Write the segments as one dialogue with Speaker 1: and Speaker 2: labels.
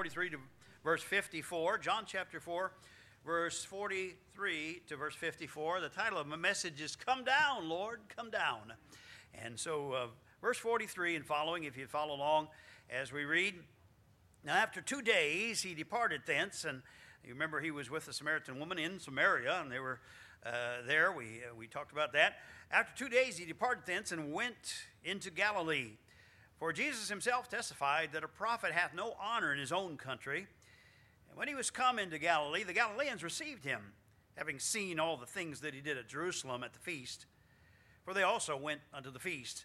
Speaker 1: 43 to verse 54. John chapter 4, verse 43 to verse 54. The title of my message is Come Down, Lord, Come Down. And so, uh, verse 43 and following, if you follow along as we read. Now, after two days, he departed thence, and you remember he was with the Samaritan woman in Samaria, and they were uh, there. We, uh, we talked about that. After two days, he departed thence and went into Galilee. For Jesus himself testified that a prophet hath no honor in his own country. And when he was come into Galilee, the Galileans received him, having seen all the things that he did at Jerusalem at the feast. For they also went unto the feast.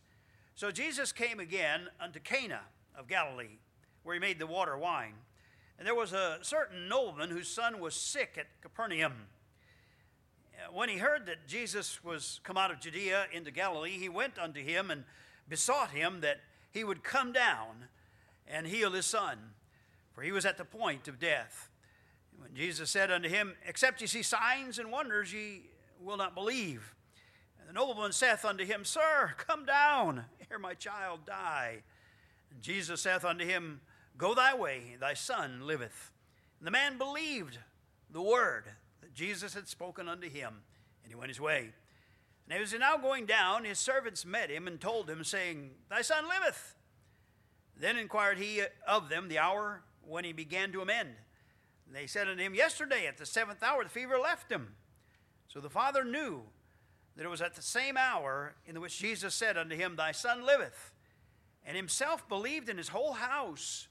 Speaker 1: So Jesus came again unto Cana of Galilee, where he made the water wine. And there was a certain nobleman whose son was sick at Capernaum. Uh, when he heard that Jesus was come out of Judea into Galilee, he went unto him and besought him that he would come down and heal his son, for he was at the point of death. When Jesus said unto him, Except ye see signs and wonders, ye will not believe. And the nobleman saith unto him, Sir, come down, ere my child die. And Jesus saith unto him, Go thy way, thy son liveth. And the man believed the word that Jesus had spoken unto him, and he went his way. And as he now going down, his servants met him and told him, saying, Thy son liveth. Then inquired he of them the hour when he began to amend. And they said unto him, Yesterday at the seventh hour the fever left him. So the father knew that it was at the same hour in which Jesus said unto him, Thy son liveth. And himself believed in his whole house.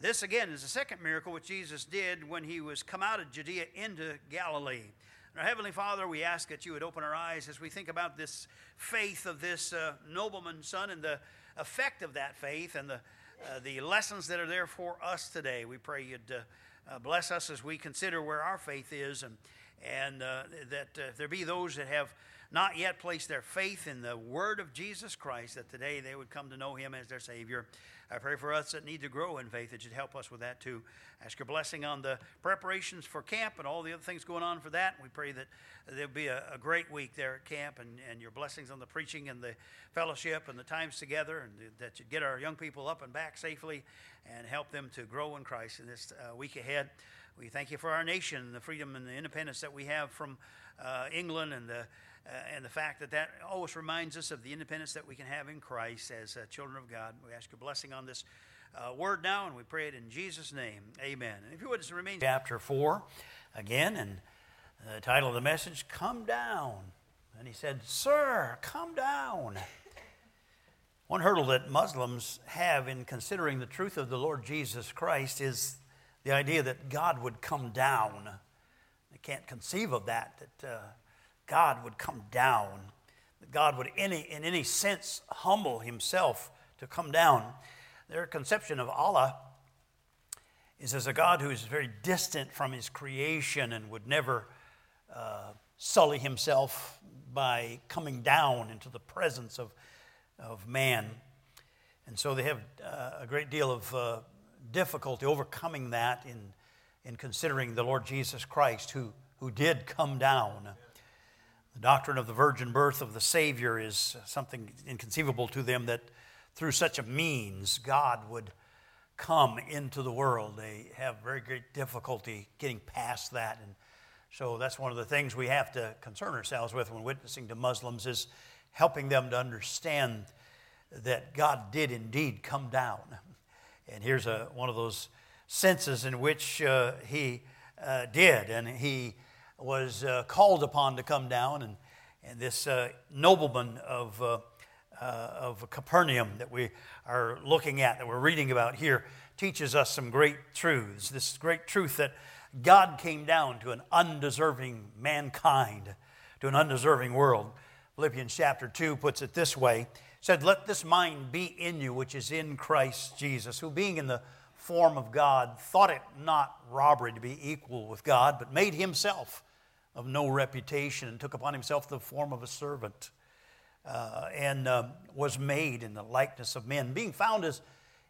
Speaker 1: This again is the second miracle which Jesus did when he was come out of Judea into Galilee. Our Heavenly Father, we ask that you would open our eyes as we think about this faith of this uh, nobleman's son and the effect of that faith and the, uh, the lessons that are there for us today. We pray you'd uh, uh bless us as we consider where our faith is and, and uh, that uh, there be those that have not yet placed their faith in the word of Jesus Christ, that today they would come to know him as their Savior. I pray for us that need to grow in faith that you'd help us with that too. Ask your blessing on the preparations for camp and all the other things going on for that. We pray that there'll be a, a great week there at camp and, and your blessings on the preaching and the fellowship and the times together, and that you'd get our young people up and back safely and help them to grow in Christ in this uh, week ahead. We thank you for our nation, the freedom and the independence that we have from uh, England and the uh, and the fact that that always reminds us of the independence that we can have in Christ as uh, children of God. We ask your blessing on this uh, word now, and we pray it in Jesus' name. Amen. And if you would just remain. Chapter 4 again, and the title of the message, Come Down. And he said, Sir, come down. One hurdle that Muslims have in considering the truth of the Lord Jesus Christ is the idea that God would come down. They can't conceive of that, that uh, God would come down, that God would, any, in any sense, humble himself to come down. Their conception of Allah is as a God who is very distant from his creation and would never uh, sully himself by coming down into the presence of, of man. And so they have uh, a great deal of uh, difficulty overcoming that in, in considering the Lord Jesus Christ who, who did come down. The doctrine of the virgin birth of the Savior is something inconceivable to them that through such a means God would come into the world. They have very great difficulty getting past that. And so that's one of the things we have to concern ourselves with when witnessing to Muslims is helping them to understand that God did indeed come down. And here's a, one of those senses in which uh, he uh, did. And he was uh, called upon to come down, and, and this uh, nobleman of, uh, uh, of Capernaum that we are looking at, that we're reading about here, teaches us some great truths. This great truth that God came down to an undeserving mankind, to an undeserving world. Philippians chapter 2 puts it this way said, Let this mind be in you, which is in Christ Jesus, who being in the form of God, thought it not robbery to be equal with God, but made himself of no reputation and took upon himself the form of a servant uh, and uh, was made in the likeness of men. Being found as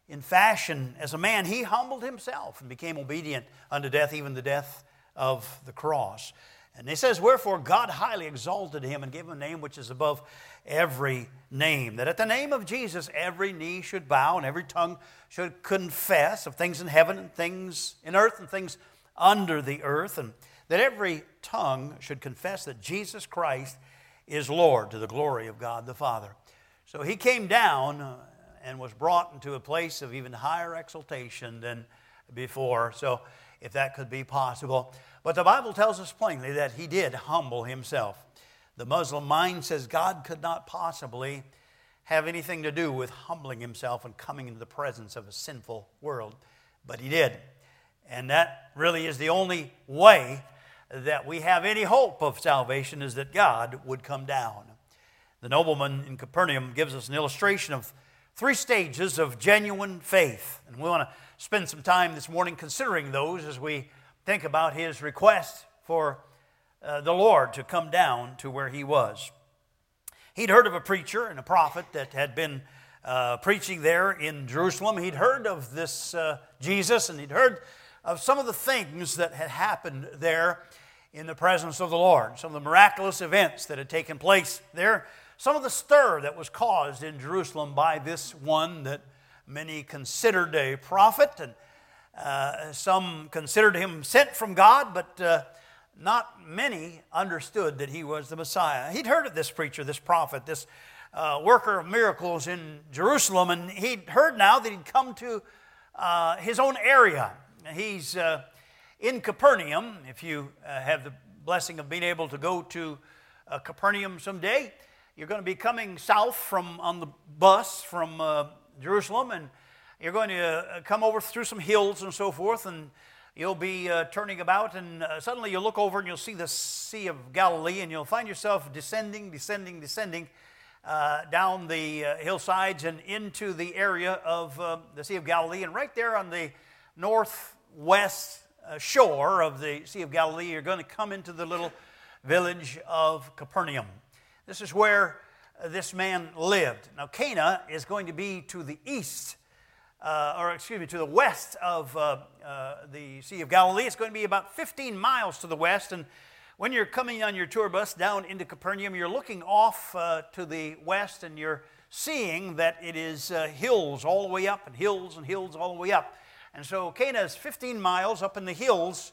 Speaker 1: in fashion as a man, he humbled himself and became obedient unto death, even the death of the cross. And it says, Wherefore God highly exalted him and gave him a name which is above every name. That at the name of Jesus every knee should bow and every tongue should confess of things in heaven and things in earth and things under the earth. And that every tongue should confess that Jesus Christ is Lord to the glory of God the Father. So he came down uh, and was brought into a place of even higher exaltation than before. So if that could be possible. But the Bible tells us plainly that he did humble himself. The Muslim mind says God could not possibly have anything to do with humbling himself and coming into the presence of a sinful world, but he did. And that really is the only way that we have any hope of salvation is that God would come down. The nobleman in Capernaum gives us an illustration of three stages of genuine faith. And we want to spend some time this morning considering those as we think about his request for uh, the Lord to come down to where he was. He'd heard of a preacher and a prophet that had been uh, preaching there in Jerusalem. He'd heard of this uh, Jesus and he'd heard of some of the things that had happened there in the presence of the Lord, some of the miraculous events that had taken place there, some of the stir that was caused in Jerusalem by this one that many considered a prophet, and uh, some considered him sent from God, but uh, not many understood that he was the Messiah. He'd heard of this preacher, this prophet, this uh, worker of miracles in Jerusalem, and he'd heard now that he'd come to uh, his own area. He's uh, in Capernaum. If you uh, have the blessing of being able to go to uh, Capernaum someday, you're going to be coming south from on the bus from uh, Jerusalem, and you're going to uh, come over through some hills and so forth, and you'll be uh, turning about, and suddenly you'll look over and you'll see the Sea of Galilee, and you'll find yourself descending, descending, descending. Uh, down the uh, hillsides and into the area of uh, the Sea of Galilee. And right there on the northwest uh, shore of the Sea of Galilee, you're going to come into the little village of Capernaum. This is where uh, this man lived. Now, Cana is going to be to the east, uh, or excuse me, to the west of uh, uh, the Sea of Galilee. It's going to be about 15 miles to the west. And when you're coming on your tour bus down into Capernaum, you're looking off uh, to the west and you're seeing that it is hills all the way up and hills and hills all the way up. And so Cana is 15 miles up in the hills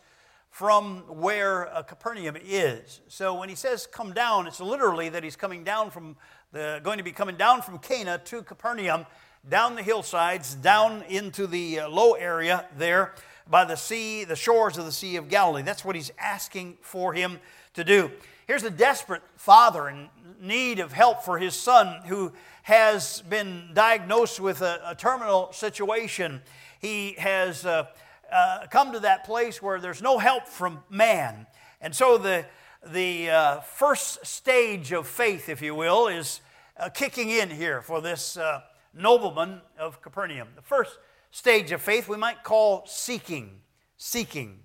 Speaker 1: from where uh, Capernaum is. So when he says come down, it's literally that he's coming down from the, going to be coming down from Cana to Capernaum, down the hillsides, down into the uh, low area there by the sea, the shores of the Sea of Galilee. That's what he's asking for him to do. Here's a desperate father in need of help for his son who has been diagnosed with a, a terminal situation he has uh, uh, come to that place where there's no help from man. And so the, the uh, first stage of faith, if you will, is uh, kicking in here for this uh, nobleman of Capernaum. The first stage of faith we might call seeking. Seeking.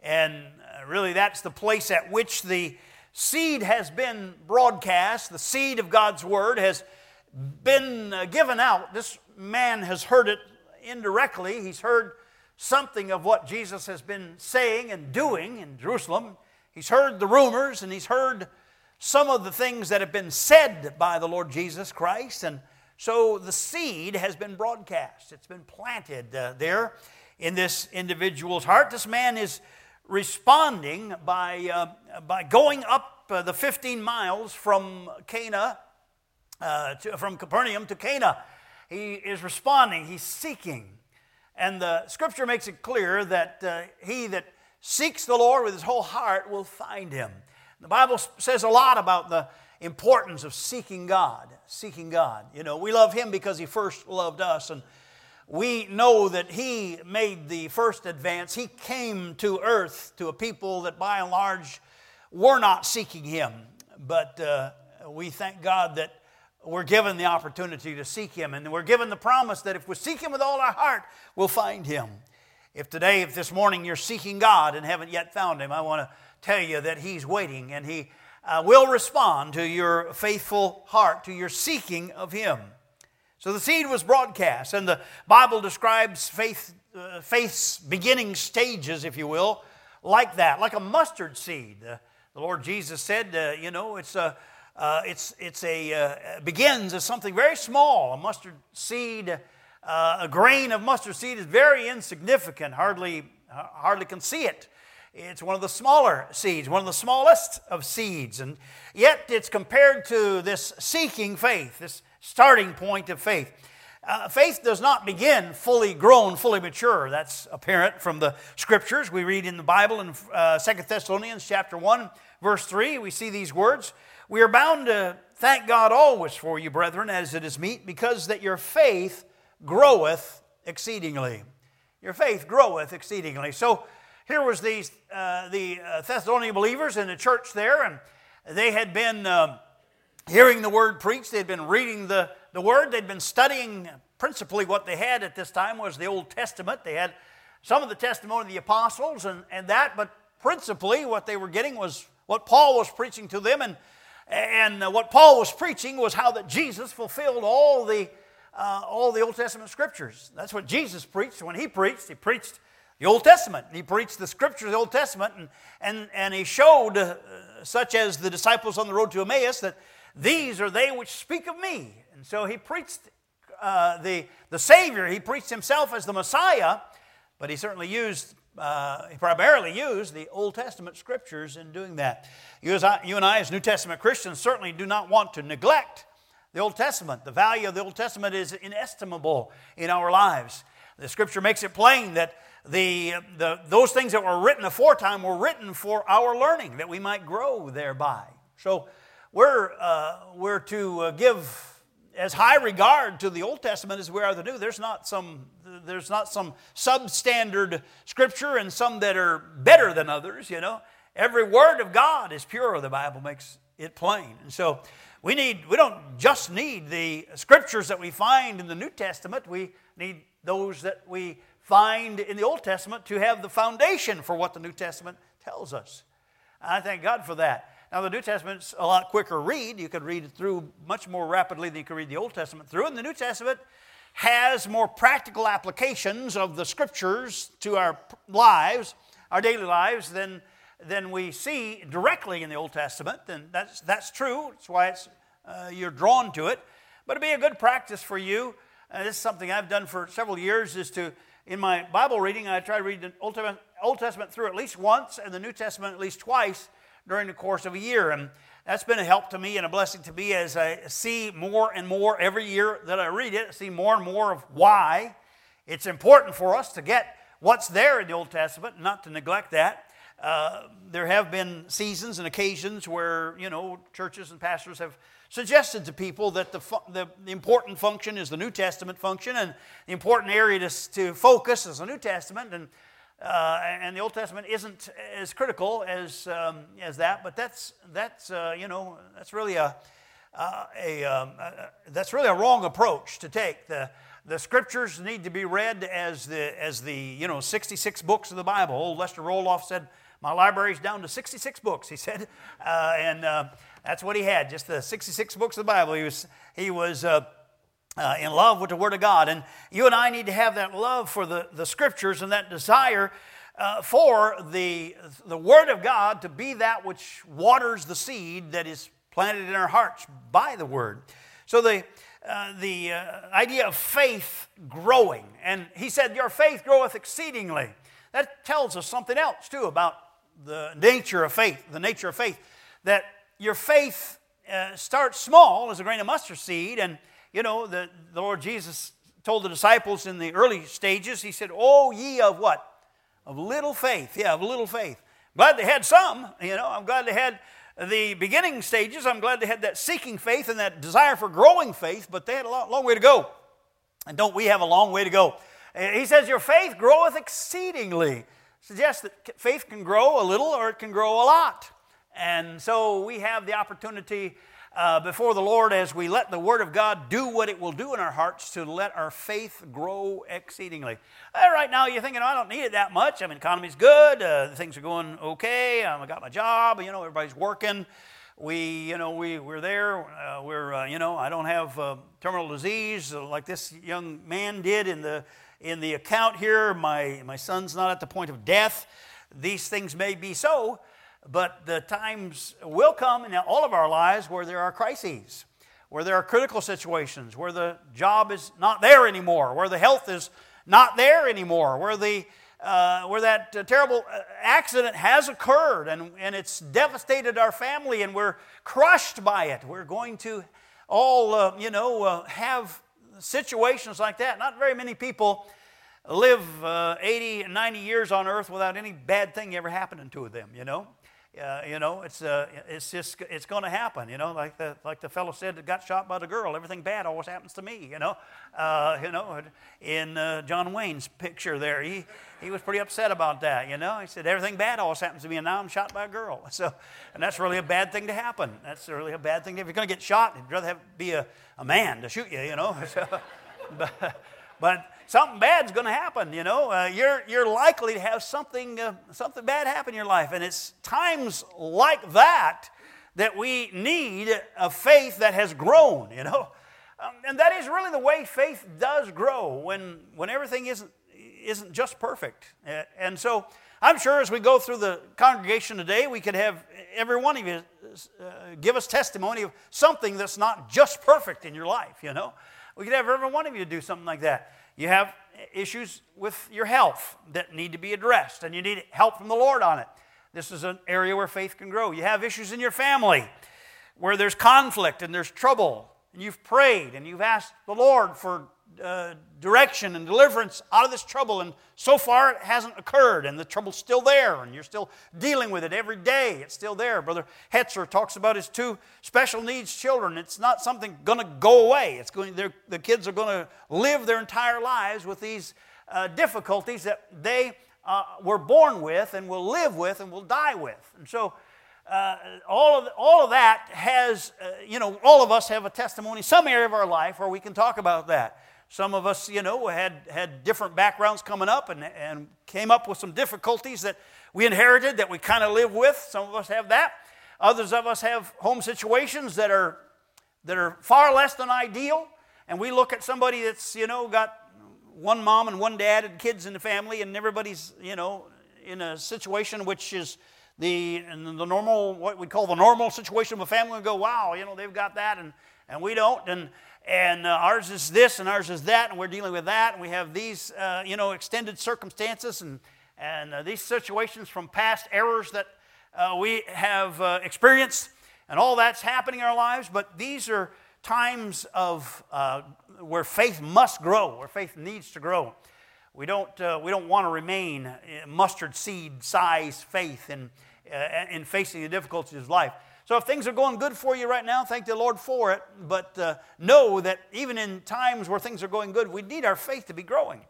Speaker 1: And uh, really, that's the place at which the seed has been broadcast, the seed of God's word has been given out. This man has heard it indirectly, he's heard something of what Jesus has been saying and doing in Jerusalem. He's heard the rumors and he's heard some of the things that have been said by the Lord Jesus Christ. And so the seed has been broadcast, it's been planted uh, there in this individual's heart. This man is responding by, uh, by going up uh, the 15 miles from Cana, uh, to, from Capernaum to Cana he is responding, he's seeking. And the scripture makes it clear that uh, he that seeks the Lord with his whole heart will find him. The Bible says a lot about the importance of seeking God, seeking God. You know, we love him because he first loved us and we know that he made the first advance. He came to earth to a people that by and large were not seeking him. But uh, we thank God that we're given the opportunity to seek Him. And we're given the promise that if we seek Him with all our heart, we'll find Him. If today, if this morning you're seeking God and haven't yet found Him, I want to tell you that He's waiting and He uh, will respond to your faithful heart, to your seeking of Him. So the seed was broadcast, and the Bible describes faith, uh, faith's beginning stages, if you will, like that, like a mustard seed. Uh, The Lord Jesus said, uh, you know, it's a, uh, it's, it's a, uh, begins as something very small. A mustard seed, uh, a grain of mustard seed is very insignificant, hardly, hardly can see it. It's one of the smaller seeds, one of the smallest of seeds. And yet it's compared to this seeking faith, this starting point of faith. Uh, faith does not begin fully grown, fully mature. That's apparent from the scriptures. We read in the Bible in uh, 2 Thessalonians chapter 1, verse 3, we see these words. We are bound to thank God always for you, brethren, as it is meet, because that your faith groweth exceedingly. Your faith groweth exceedingly. So here was these, uh, the uh, Thessalonian believers in the church there, and they had been uh, hearing the word preached. They'd been reading the, the word. They'd been studying principally what they had at this time was the Old Testament. They had some of the testimony of the apostles and, and that, but principally what they were getting was what Paul was preaching to them. And, and what Paul was preaching was how that Jesus fulfilled all the, uh, all the Old Testament scriptures. That's what Jesus preached. When he preached, he preached the Old Testament. He preached the scriptures of the Old Testament, and, and, and he showed, uh, such as the disciples on the road to Emmaus, that these are they which speak of me. And so he preached uh, the, the Savior, he preached himself as the Messiah, but he certainly used uh, primarily used the Old Testament scriptures in doing that. You, I, you and I, as New Testament Christians, certainly do not want to neglect the Old Testament. The value of the Old Testament is inestimable in our lives. The scripture makes it plain that the, the, those things that were written aforetime were written for our learning, that we might grow thereby. So we're, uh, we're to uh, give as high regard to the Old Testament as we are the New. There's not some there's not some substandard scripture and some that are better than others. You know, every word of God is pure. The Bible makes it plain, and so we need we don't just need the scriptures that we find in the New Testament. We need those that we find in the Old Testament to have the foundation for what the New Testament tells us. I thank God for that. Now, the New Testament's a lot quicker read. You could read it through much more rapidly than you could read the Old Testament through. And the New Testament has more practical applications of the Scriptures to our lives, our daily lives, than, than we see directly in the Old Testament. And that's, that's true. That's why it's, uh, you're drawn to it. But it'd be a good practice for you. Uh, this is something I've done for several years, is to, in my Bible reading, I try to read the Old Testament, Old Testament through at least once and the New Testament at least twice during the course of a year. And that's been a help to me and a blessing to me as I see more and more every year that I read it, I see more and more of why it's important for us to get what's there in the Old Testament, not to neglect that. Uh, there have been seasons and occasions where, you know, churches and pastors have suggested to people that the, fu- the, the, important function is the New Testament function and the important area to, to focus is the New Testament. And uh, and the Old Testament isn't as critical as, um, as that, but that's, that's uh, you know, that's really a, uh, a, um, that's really a wrong approach to take. The, the scriptures need to be read as the, as the you know, 66 books of the Bible. Old Lester Roloff said, my library's down to 66 books, he said. Uh, and uh, that's what he had, just the 66 books of the Bible. He was, he was uh, in love with the Word of God. And you and I need to have that love for the, the Scriptures and that desire uh, for the, the Word of God to be that which waters the seed that is planted in our hearts by the Word. So the, uh, the uh, idea of faith growing, and he said, Your faith groweth exceedingly. That tells us something else, too, about the nature of faith, the nature of faith, that your faith uh, starts small as a grain of mustard seed and you know, the, the Lord Jesus told the disciples in the early stages, He said, Oh, ye of what? Of little faith. Yeah, of little faith. Glad they had some, you know, I'm glad they had the beginning stages. I'm glad they had that seeking faith and that desire for growing faith, but they had a long, long way to go. And don't we have a long way to go? Eh, he says, Your faith groweth exceedingly. Suggests that faith can grow a little or it can grow a lot. And so we have the opportunity uh, before the Lord as we let the Word of God do what it will do in our hearts to let our faith grow exceedingly. Uh, right now, you're thinking, oh, I don't need it that much. I mean, economy's good. Uh, things are going okay. Um, I got my job. You know, everybody's working. We, you know, we, we're there. Uh, we're, uh, you know, I don't have uh, terminal disease like this young man did in the, in the account here. My, my son's not at the point of death. These things may be so, but the times will come in all of our lives where there are crises, where there are critical situations, where the job is not there anymore, where the health is not there anymore, where the uh, where that uh, terrible uh, accident has occurred and, and it's devastated our family and we're crushed by it. We're going to all, uh, you know, uh, have situations like that. Not very many people live uh, 80 and 90 years on earth without any bad thing ever happening to them, you know. Uh, you know, it's, uh, it's just, it's going to happen, you know, like the, like the fellow said that got shot by the girl. Everything bad always happens to me, you know. Uh, you know, in uh, John Wayne's picture there, he, he was pretty upset about that, you know. He said, everything bad always happens to me, and now I'm shot by a girl. So, and that's really a bad thing to happen. That's really a bad thing. If you're going to get shot, you'd rather have, be a, a man to shoot you, you know. So, but, but something bad's going to happen. You know, uh, you're you're likely to have something uh, something bad happen in your life, and it's times like that that we need a faith that has grown. You know, um, and that is really the way faith does grow when when everything isn't isn't just perfect. And so. I'm sure as we go through the congregation today, we could have every one of you uh, give us testimony of something that's not just perfect in your life, you know. We could have every one of you do something like that. You have issues with your health that need to be addressed, and you need help from the Lord on it. This is an area where faith can grow. You have issues in your family where there's conflict and there's trouble, and you've prayed and you've asked the Lord for uh, direction and deliverance out of this trouble, and so far it hasn't occurred, and the trouble's still there, and you're still dealing with it every day. It's still there. Brother Hetzer talks about his two special needs children. It's not something going to go away. It's going. The kids are going to live their entire lives with these uh, difficulties that they uh, were born with, and will live with, and will die with. And so. Uh, all, of, all of that has, uh, you know, all of us have a testimony, some area of our life where we can talk about that. Some of us, you know, had, had different backgrounds coming up and, and came up with some difficulties that we inherited that we kind of live with. Some of us have that. Others of us have home situations that are, that are far less than ideal. And we look at somebody that's, you know, got one mom and one dad and kids in the family, and everybody's, you know, in a situation which is the, the normal, what we call the normal situation of a family, and go, wow, you know, they've got that, and, and we don't. And, and uh, ours is this and ours is that and we're dealing with that and we have these uh, you know extended circumstances and and uh, these situations from past errors that uh, we have uh, experienced and all that's happening in our lives but these are times of uh, where faith must grow where faith needs to grow. We don't we don't want to remain mustard seed size faith in in facing the difficulties of life so if things are going good for you right now, thank the Lord for it. But uh, know that even in times where things are going good, we need our faith to be growing.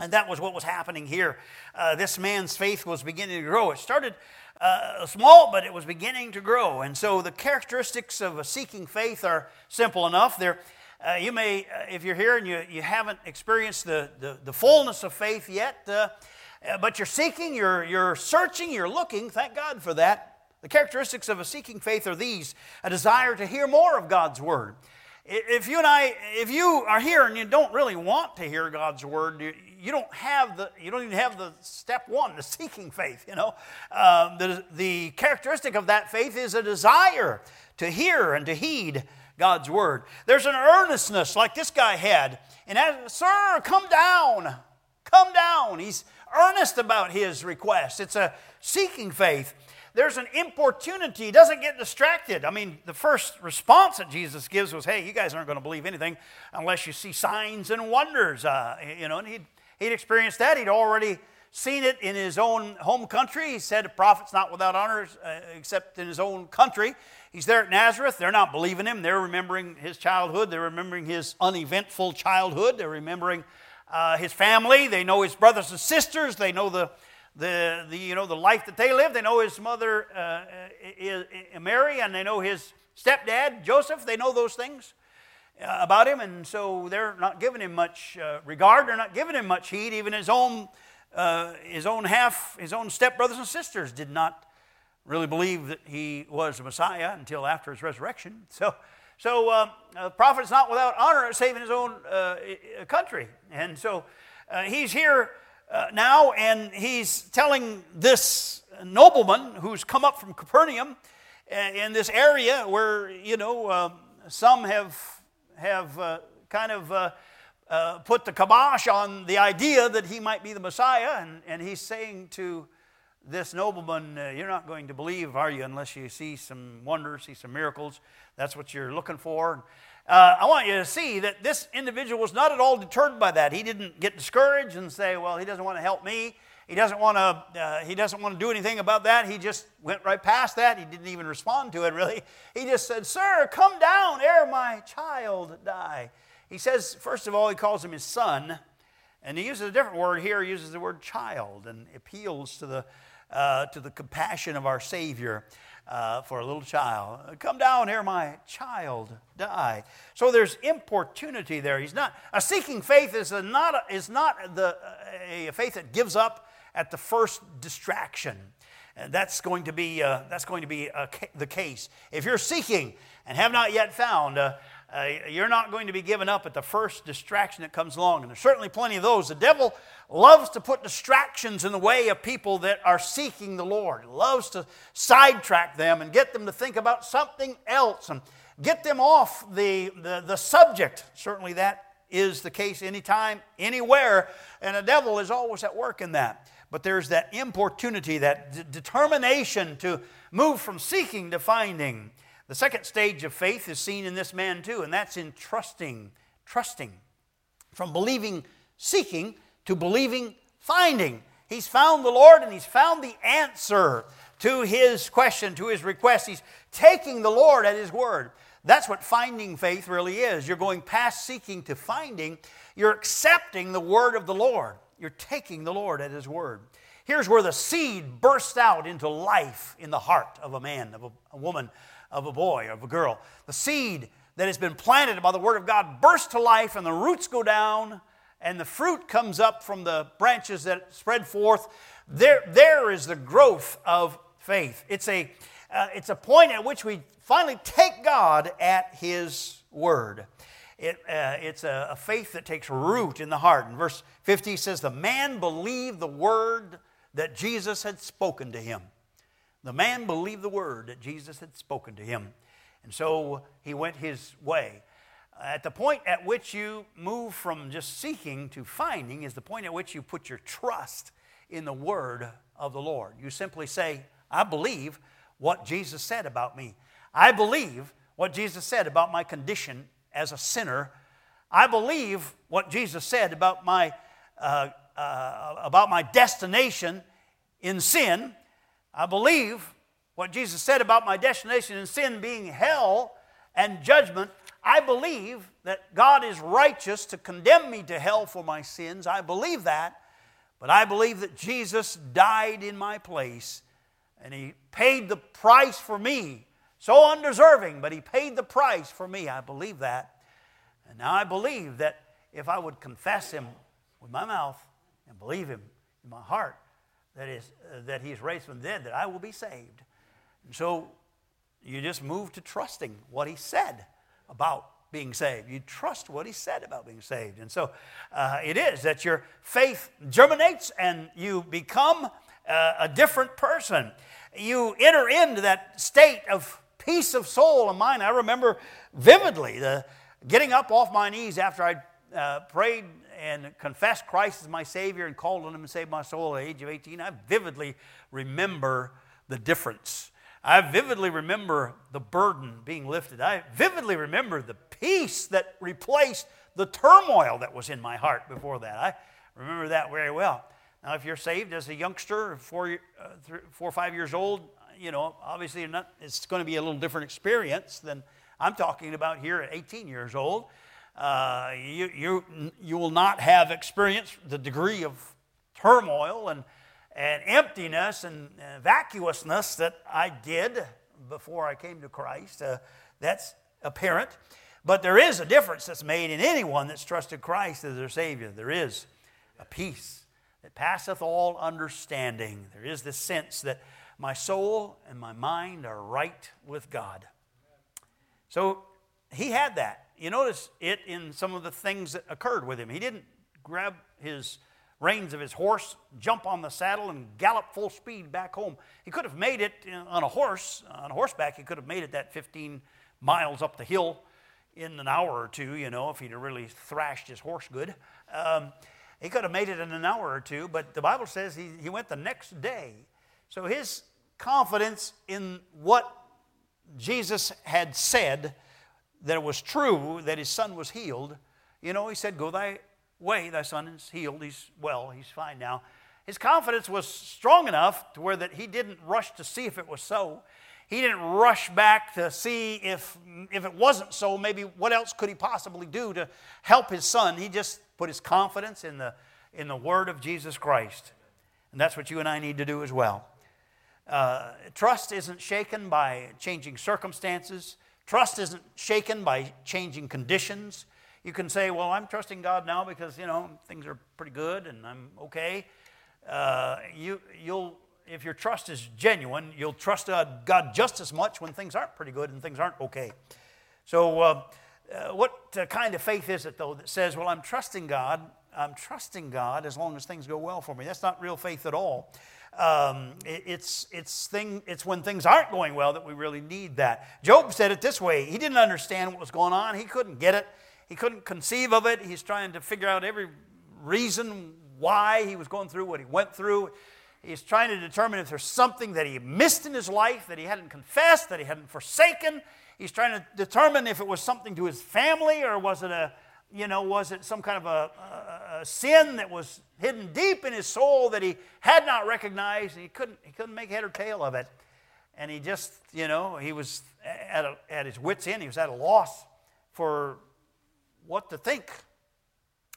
Speaker 1: And that was what was happening here. Uh, this man's faith was beginning to grow. It started uh, small, but it was beginning to grow. And so the characteristics of a seeking faith are simple enough. There, uh, you may, uh, if you're here and you, you haven't experienced the, the, the fullness of faith yet, uh, uh, but you're seeking, you're, you're searching, you're looking, thank God for that. The characteristics of a seeking faith are these a desire to hear more of God's word. If you and I, if you are here and you don't really want to hear God's word, you, don't have the, you don't even have the step one, the seeking faith. You know, uh, the the characteristic of that faith is a desire to hear and to heed God's word. There's an earnestness like this guy had, and as, sir, come down, come down. He's earnest about his request. It's a seeking faith there's an importunity. He doesn't get distracted. I mean, the first response that Jesus gives was, hey, you guys aren't going to believe anything unless you see signs and wonders. Uh, you know, and he'd, he'd experienced that. He'd already seen it in his own home country. He said, a prophet's not without honor uh, except in his own country. He's there at Nazareth. They're not believing him. They're remembering his childhood. They're remembering his uneventful childhood. They're remembering uh, his family. They know his brothers and sisters. They know the the, the, you know, the life that they live. They know his mother uh, is, is Mary, and they know his stepdad, Joseph. They know those things uh, about him, and so they're not giving him much uh, regard. They're not giving him much heed. Even his own, uh, his own half, his own stepbrothers and sisters did not really believe that he was the Messiah until after his resurrection. So, so uh, a prophet is not without honor saving his own uh, country. And so uh, he's here uh, now, and he's telling this nobleman who's come up from Capernaum in this area where, you know, uh, some have, have uh, kind of uh, uh, put the kibosh on the idea that he might be the Messiah. And, and he's saying to this nobleman, uh, You're not going to believe, are you, unless you see some wonders, see some miracles. That's what you're looking for. Uh, I want you to see that this individual was not at all deterred by that. He didn't get discouraged and say, Well, he doesn't want to help me. He doesn't want to. Uh, he doesn't want to do anything about that. He just went right past that. He didn't even respond to it. Really, he just said, "Sir, come down ere my child die." He says, first of all, he calls him his son, and he uses a different word here. He uses the word child, and appeals to the uh, to the compassion of our Savior uh, for a little child. Come down here, my child, die. So there's importunity there. He's not a seeking faith is a, not a, is not the a faith that gives up at the first distraction. And that's going to be uh, that's going to be ca- the case. If you're seeking and have not yet found, uh, uh, you're not going to be given up at the first distraction that comes along. And there's certainly plenty of those. The devil loves to put distractions in the way of people that are seeking the Lord. He loves to sidetrack them and get them to think about something else and get them off the, the, the subject. Certainly that is the case anytime, anywhere. And the devil is always at work in that. But there's that importunity, that d- determination to move from seeking to finding. The second stage of faith is seen in this man too, and that's in trusting. Trusting. From believing, seeking, to believing, finding. He's found the Lord and he's found the answer to his question, to his request. He's taking the Lord at his word. That's what finding faith really is. You're going past seeking to finding, you're accepting the word of the Lord. You're taking the Lord at his word. Here's where the seed bursts out into life in the heart of a man, of a, a woman, of a boy, of a girl. The seed that has been planted by the Word of God bursts to life, and the roots go down, and the fruit comes up from the branches that spread forth. There, there is the growth of faith. It's a, uh, it's a point at which we finally take God at His Word. It, uh, it's a, a faith that takes root in the heart. In verse 50 says, The man believed the word that Jesus had spoken to him. The man believed the word that Jesus had spoken to him. And so he went his way. At the point at which you move from just seeking to finding is the point at which you put your trust in the word of the Lord. You simply say, I believe what Jesus said about me. I believe what Jesus said about my condition as a sinner. I believe what Jesus said about my, uh, uh, about my destination in sin. I believe what Jesus said about my destination in sin being hell and judgment. I believe that God is righteous to condemn me to hell for my sins. I believe that. But I believe that Jesus died in my place and He paid the price for me. So undeserving, but He paid the price for me. I believe that. And now I believe that if I would confess Him with my mouth and believe Him in my heart, that, is, uh, that he's raised from the dead, that I will be saved. And so you just move to trusting what He said about being saved. You trust what He said about being saved. And so uh, it is that your faith germinates and you become uh, a different person. You enter into that state of peace of soul and mind. I remember vividly the getting up off my knees after I uh, prayed and confessed Christ as my Savior and called on Him and saved my soul at the age of 18, I vividly remember the difference. I vividly remember the burden being lifted. I vividly remember the peace that replaced the turmoil that was in my heart before that. I remember that very well. Now, if you're saved as a youngster, four, uh, three, four or five years old, you know, obviously not, it's going to be a little different experience than I'm talking about here at 18 years old. Uh, you, you, you will not have experienced the degree of turmoil and, and emptiness and vacuousness that I did before I came to Christ. Uh, that's apparent. But there is a difference that's made in anyone that's trusted Christ as their Savior. There is a peace that passeth all understanding. There is this sense that my soul and my mind are right with God. So he had that. You notice it in some of the things that occurred with him. He didn't grab his reins of his horse, jump on the saddle, and gallop full speed back home. He could have made it on a horse, on a horseback, he could have made it that 15 miles up the hill in an hour or two, you know, if he'd really thrashed his horse good. Um, he could have made it in an hour or two, but the Bible says he, he went the next day. So his confidence in what Jesus had said that it was true that his son was healed, you know, he said, Go thy way, thy son is healed. He's well, he's fine now. His confidence was strong enough to where that he didn't rush to see if it was so. He didn't rush back to see if, if it wasn't so, maybe what else could he possibly do to help his son. He just put his confidence in the, in the word of Jesus Christ. And that's what you and I need to do as well. Uh, trust isn't shaken by changing circumstances. Trust isn't shaken by changing conditions. You can say, well, I'm trusting God now because, you know, things are pretty good and I'm okay. Uh, you, you'll, if your trust is genuine, you'll trust God just as much when things aren't pretty good and things aren't okay. So, uh, uh, what uh, kind of faith is it, though, that says, well, I'm trusting God, I'm trusting God as long as things go well for me? That's not real faith at all. Um, it, it's, it's, thing, it's when things aren't going well that we really need that. Job said it this way he didn't understand what was going on, he couldn't get it, he couldn't conceive of it. He's trying to figure out every reason why he was going through what he went through. He's trying to determine if there's something that he missed in his life that he hadn't confessed, that he hadn't forsaken. He's trying to determine if it was something to his family or was it a, you know, was it some kind of a, a, a sin that was hidden deep in his soul that he had not recognized and he couldn't, he couldn't make head or tail of it. And he just, you know, he was at, a, at his wits' end. He was at a loss for what to think.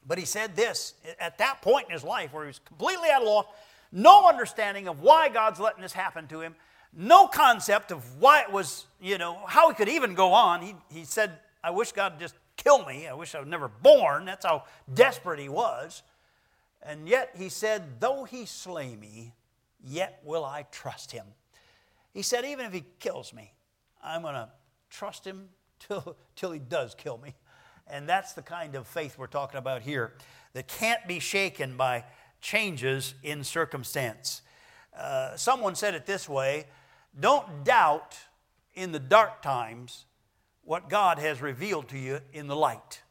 Speaker 1: But he said this at that point in his life where he was completely at a loss, no understanding of why God's letting this happen to him, no concept of why it was, you know, how he could even go on. He, he said, I wish God just kill me. I wish I was never born. That's how desperate he was. And yet he said, Though he slay me, yet will I trust him. He said, Even if he kills me, I'm going to trust him till, till he does kill me. And that's the kind of faith we're talking about here that can't be shaken by changes in circumstance. Uh, someone said it this way don't doubt in the dark times what God has revealed to you in the light.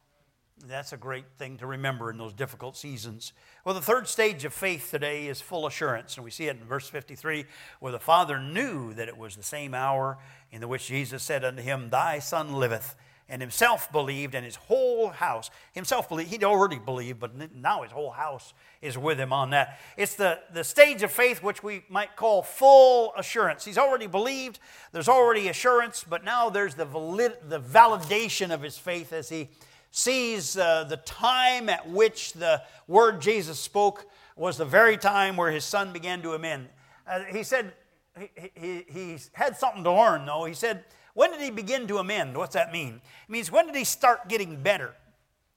Speaker 1: That's a great thing to remember in those difficult seasons. Well, the third stage of faith today is full assurance. And we see it in verse 53 where the Father knew that it was the same hour in which Jesus said unto him, Thy Son liveth and himself believed, and his whole house. Himself believed, he'd already believed, but now his whole house is with him on that. It's the, the stage of faith which we might call full assurance. He's already believed, there's already assurance, but now there's the, valid, the validation of his faith as he sees uh, the time at which the word Jesus spoke was the very time where his son began to amend. Uh, he said, he, he, he had something to learn, though. He said, when did he begin to amend? What's that mean? It means when did he start getting better?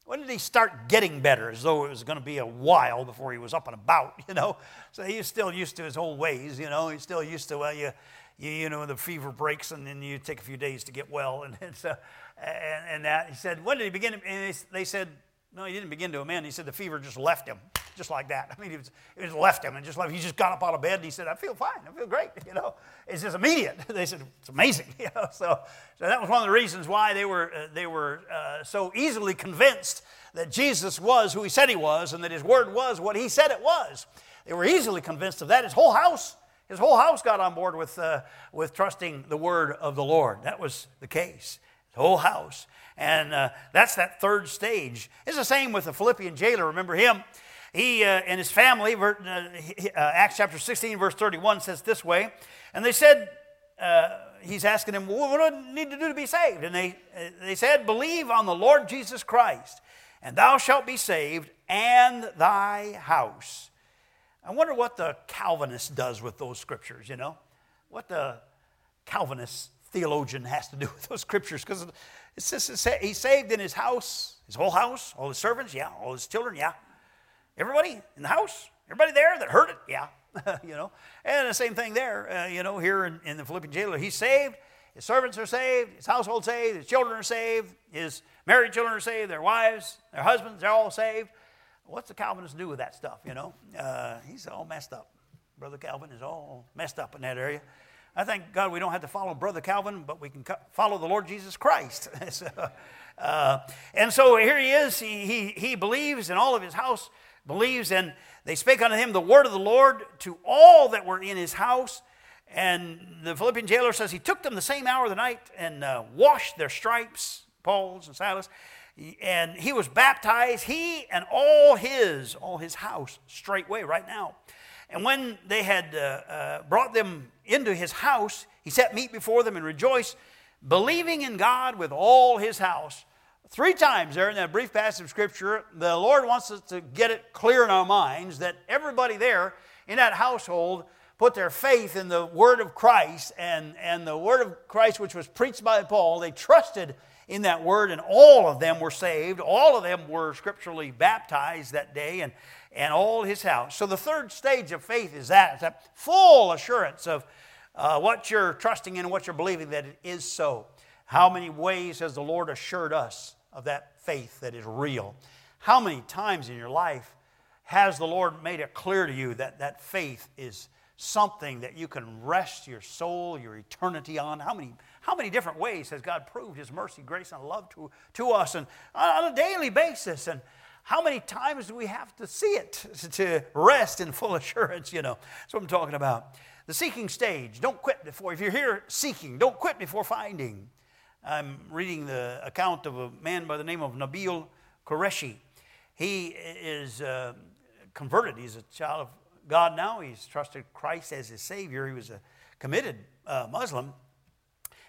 Speaker 1: When did he start getting better? As though it was going to be a while before he was up and about, you know? So he's still used to his old ways, you know? He's still used to, well, you, you, you know, the fever breaks and then you take a few days to get well and, so, and, and that. He said, when did he begin? And they said, no, he didn't begin to amend. He said the fever just left him, just like that. I mean, it, was, it just left him and just left. He just got up out of bed and he said, I feel fine. I feel great. You know, it's just immediate. They said, it's amazing. You know, so, so that was one of the reasons why they were, uh, they were uh, so easily convinced that Jesus was who he said he was and that his word was what he said it was. They were easily convinced of that. His whole house, his whole house got on board with, uh, with trusting the word of the Lord. That was the case. His whole house. And uh, that's that third stage. It's the same with the Philippian jailer. Remember him? He uh, and his family, uh, uh, Acts chapter 16, verse 31 says this way. And they said, uh, he's asking them, well, what do I need to do to be saved? And they, uh, they said, believe on the Lord Jesus Christ, and thou shalt be saved, and thy house. I wonder what the Calvinist does with those scriptures, you know? What the Calvinist theologian has to do with those scriptures, because he's saved in his house, his whole house, all his servants, yeah, all his children, yeah. Everybody in the house, everybody there that heard it, yeah. you know, and the same thing there, uh, you know, here in, in the Philippian jailer, he's saved, his servants are saved, his household saved, his children are saved, his married children are saved, their wives, their husbands, they're all saved. what's the Calvinist do with that stuff, you know? Uh, he's all messed up. Brother Calvin is all messed up in that area. I thank God we don't have to follow Brother Calvin, but we can follow the Lord Jesus Christ. so, uh, and so here he is. He, he, he believes, and all of his house believes, and they spake unto him the word of the Lord to all that were in his house. And the Philippian jailer says he took them the same hour of the night and uh, washed their stripes, Paul's and Silas. And he was baptized, he and all his, all his house, straightway, right now. And when they had uh, uh, brought them into his house, he set meat before them and rejoiced, believing in God with all his house. Three times there in that brief passage of Scripture, the Lord wants us to get it clear in our minds that everybody there in that household put their faith in the Word of Christ and, and the Word of Christ, which was preached by Paul. They trusted in that Word, and all of them were saved. All of them were scripturally baptized that day, and, and all his house. So the third stage of faith is that, that full assurance of uh, what you're trusting in and what you're believing that it is so. How many ways has the Lord assured us of that faith that is real? How many times in your life has the Lord made it clear to you that that faith is something that you can rest your soul, your eternity on? How many, how many different ways has God proved His mercy, grace, and love to, to us and on a daily basis? And how many times do we have to see it to rest in full assurance? You know, that's what I'm talking about. The seeking stage. Don't quit before, if you're here seeking, don't quit before finding. I'm reading the account of a man by the name of Nabeel Qureshi. He is uh, converted. He's a child of God now. He's trusted Christ as his Savior. He was a committed uh, Muslim.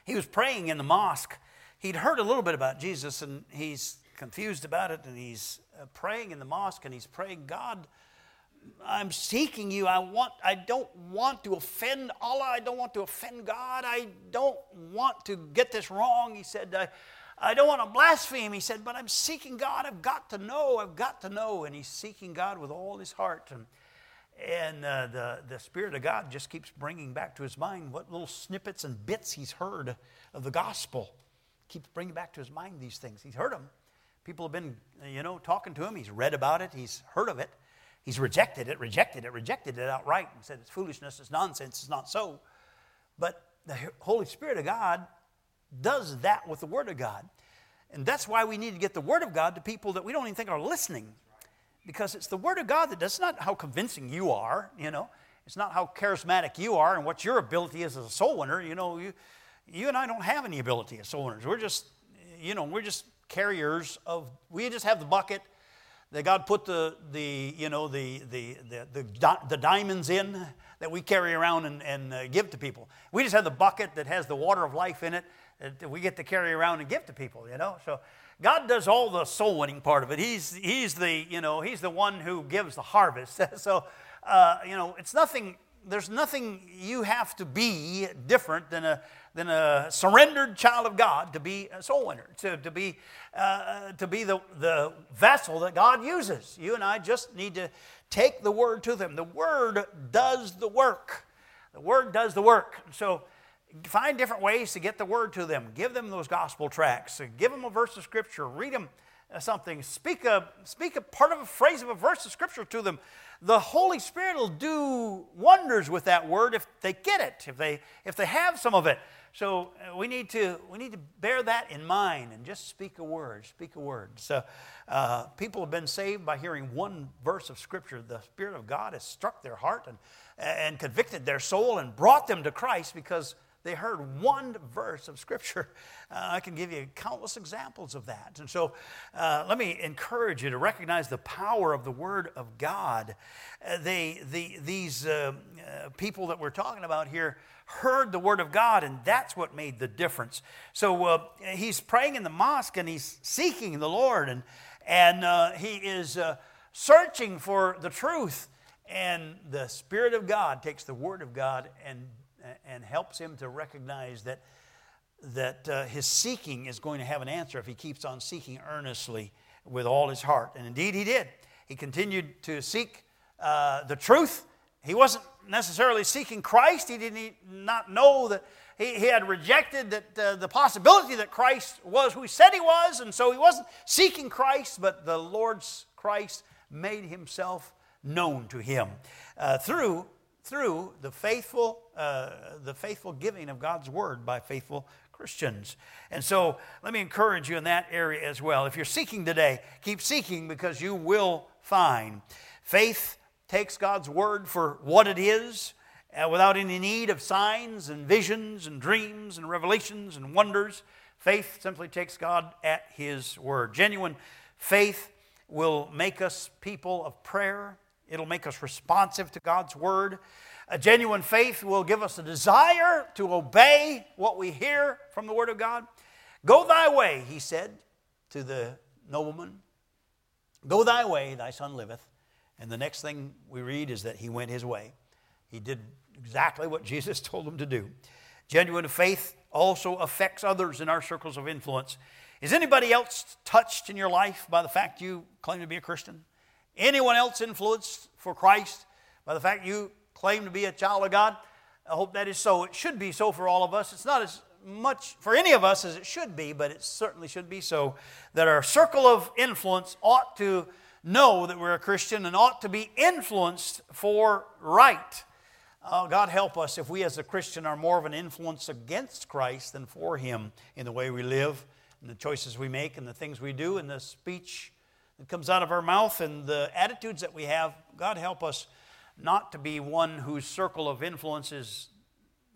Speaker 1: He was praying in the mosque. He'd heard a little bit about Jesus and he's confused about it and he's praying in the mosque and he's praying, God, I'm seeking you. I want I don't want to offend Allah. I don't want to offend God. I don't want to get this wrong. He said, I, I don't want to blaspheme. He said, but I'm seeking God. I've got to know. I've got to know. And he's seeking God with all his heart. And, and uh, the, the Spirit of God just keeps bringing back to his mind what little snippets and bits he's heard of the gospel. Keeps bringing back to his mind these things. He's heard them. People have been, you know, talking to him. He's read about it. He's heard of it. He's rejected it, rejected it, rejected it outright and said it's foolishness, it's nonsense, it's not so. But the Holy Spirit of God does that with the Word of God. And that's why we need to get the Word of God to people that we don't even think are listening. Because it's the Word of God that does not how convincing you are, you know. It's not how charismatic you are and what your ability is as a soul winner. You know, you, you and I don't have any ability as soul winners. We're just, you know, we're just carriers of, we just have the bucket that God put the, the you know, the, the, the, the, the diamonds in that we carry around and, and uh, give to people. We just have the bucket that has the water of life in it that we get to carry around and give to people, you know. So God does all the soul winning part of it. He's, he's the, you know, he's the one who gives the harvest. so, uh, you know, it's nothing, there's nothing you have to be different than a, than a surrendered child of God to be a soul winner, to, to be, uh, to be the, the vessel that God uses. You and I just need to take the word to them. The word does the work. The word does the work. So find different ways to get the word to them. Give them those gospel tracts. Give them a verse of scripture. Read them uh, something. Speak a, speak a part of a phrase of a verse of scripture to them the Holy Spirit will do wonders with that word if they get it, if they, if they have some of it. So uh, we need to we need to bear that in mind and just speak a word. Speak a word. So uh, people have been saved by hearing one verse of Scripture. The Spirit of God has struck their heart and and convicted their soul and brought them to Christ because they heard one verse of Scripture. Uh, I can give you countless examples of that. And so uh, let me encourage you to recognize the power of the Word of God. Uh, they, the, these uh, uh, people that we're talking about here heard the Word of God, and that's what made the difference. So uh, he's praying in the mosque and he's seeking the Lord, and, and he is searching for the truth. And the Spirit of God takes the Word of God and and helps him to recognize that, that uh, his seeking is going to have an answer if he keeps on seeking earnestly with all his heart. And indeed, he did. He continued to seek uh, the truth. He wasn't necessarily seeking Christ. He did not know that he, he had rejected that, uh, the possibility that Christ was who he said he was, and so he wasn't seeking Christ, but the Lord's Christ made himself known to him uh, through, through the, faithful, uh, the faithful giving of God's word by faithful Christians. And so let me encourage you in that area as well. If you're seeking today, keep seeking because you will find. Faith takes God's word for what it is uh, without any need of signs and visions and dreams and revelations and wonders. Faith simply takes God at His word. Genuine faith will make us people of prayer, it'll make us responsive to God's word. A genuine faith will give us a desire to obey what we hear from the Word of God. Go thy way, he said to the nobleman. Go thy way, thy son liveth. And the next thing we read is that he went his way. He did exactly what Jesus told him to do. Genuine faith also affects others in our circles of influence. Is anybody else touched in your life by the fact you claim to be a Christian? Anyone else influenced for Christ by the fact you claim to be a child of God? I hope that is so. It should be so for all of us. It's not as much for any of us as it should be, but it certainly should be so that our circle of influence ought to know that we're a Christian and ought to be influenced for right. Uh, God help us if we as a Christian are more of an influence against Christ than for Him in the way we live, and the choices we make, and the things we do, and the speech that comes out of our mouth, and the attitudes that we have. God help us not to be one whose circle of influence is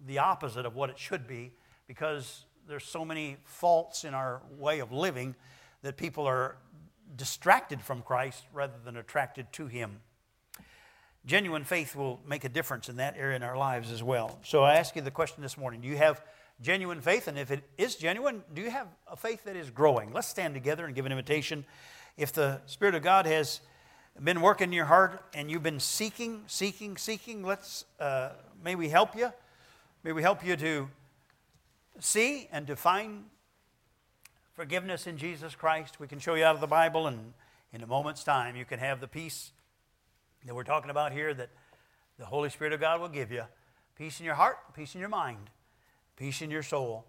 Speaker 1: the opposite of what it should be because there's so many faults in our way of living that people are distracted from Christ rather than attracted to Him. Genuine faith will make a difference in that area in our lives as well. So I ask you the question this morning Do you have genuine faith? And if it is genuine, do you have a faith that is growing? Let's stand together and give an invitation. If the Spirit of God has been working in your heart and you've been seeking, seeking, seeking, let's, uh, may we help you. May we help you to see and to find forgiveness in Jesus Christ. We can show you out of the Bible, and in a moment's time, you can have the peace that we're talking about here that the Holy Spirit of God will give you peace in your heart, peace in your mind, peace in your soul,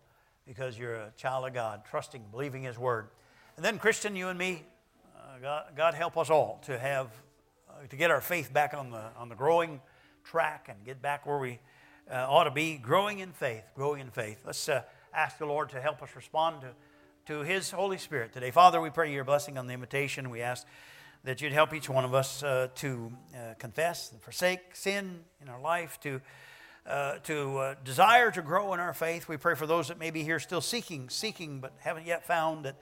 Speaker 1: because you're a child of God, trusting, believing His Word. And then, Christian, you and me, God, God help us all to have, uh, to get our faith back on the, on the growing track and get back where we uh, ought to be, growing in faith, growing in faith. Let's uh, ask the Lord to help us respond to, to His Holy Spirit today. Father, we pray your blessing on the invitation. We ask that you'd help each one of us uh, to uh, confess and forsake sin in our life, to uh, to uh, desire to grow in our faith. We pray for those that may be here still seeking, seeking, but haven't yet found that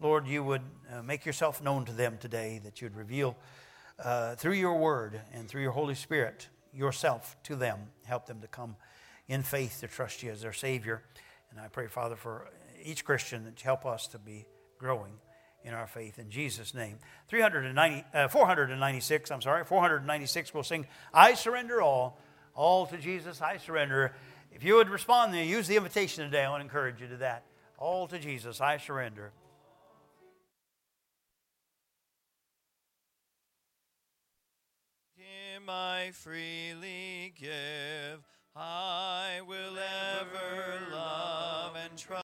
Speaker 1: Lord, you would uh, make yourself known to them today, that you'd reveal uh, through your word and through your Holy Spirit yourself to them. Help them to come in faith to trust you as their Savior. And I pray, Father, for each Christian that you help us to be growing in our faith in Jesus' name. 390, uh, 496, I'm sorry, 496 will sing, I surrender all, all to Jesus, I surrender. If you would respond, then, use the invitation today. I want to encourage you to that. All to Jesus, I surrender.
Speaker 2: Him I freely give. I will ever love and trust.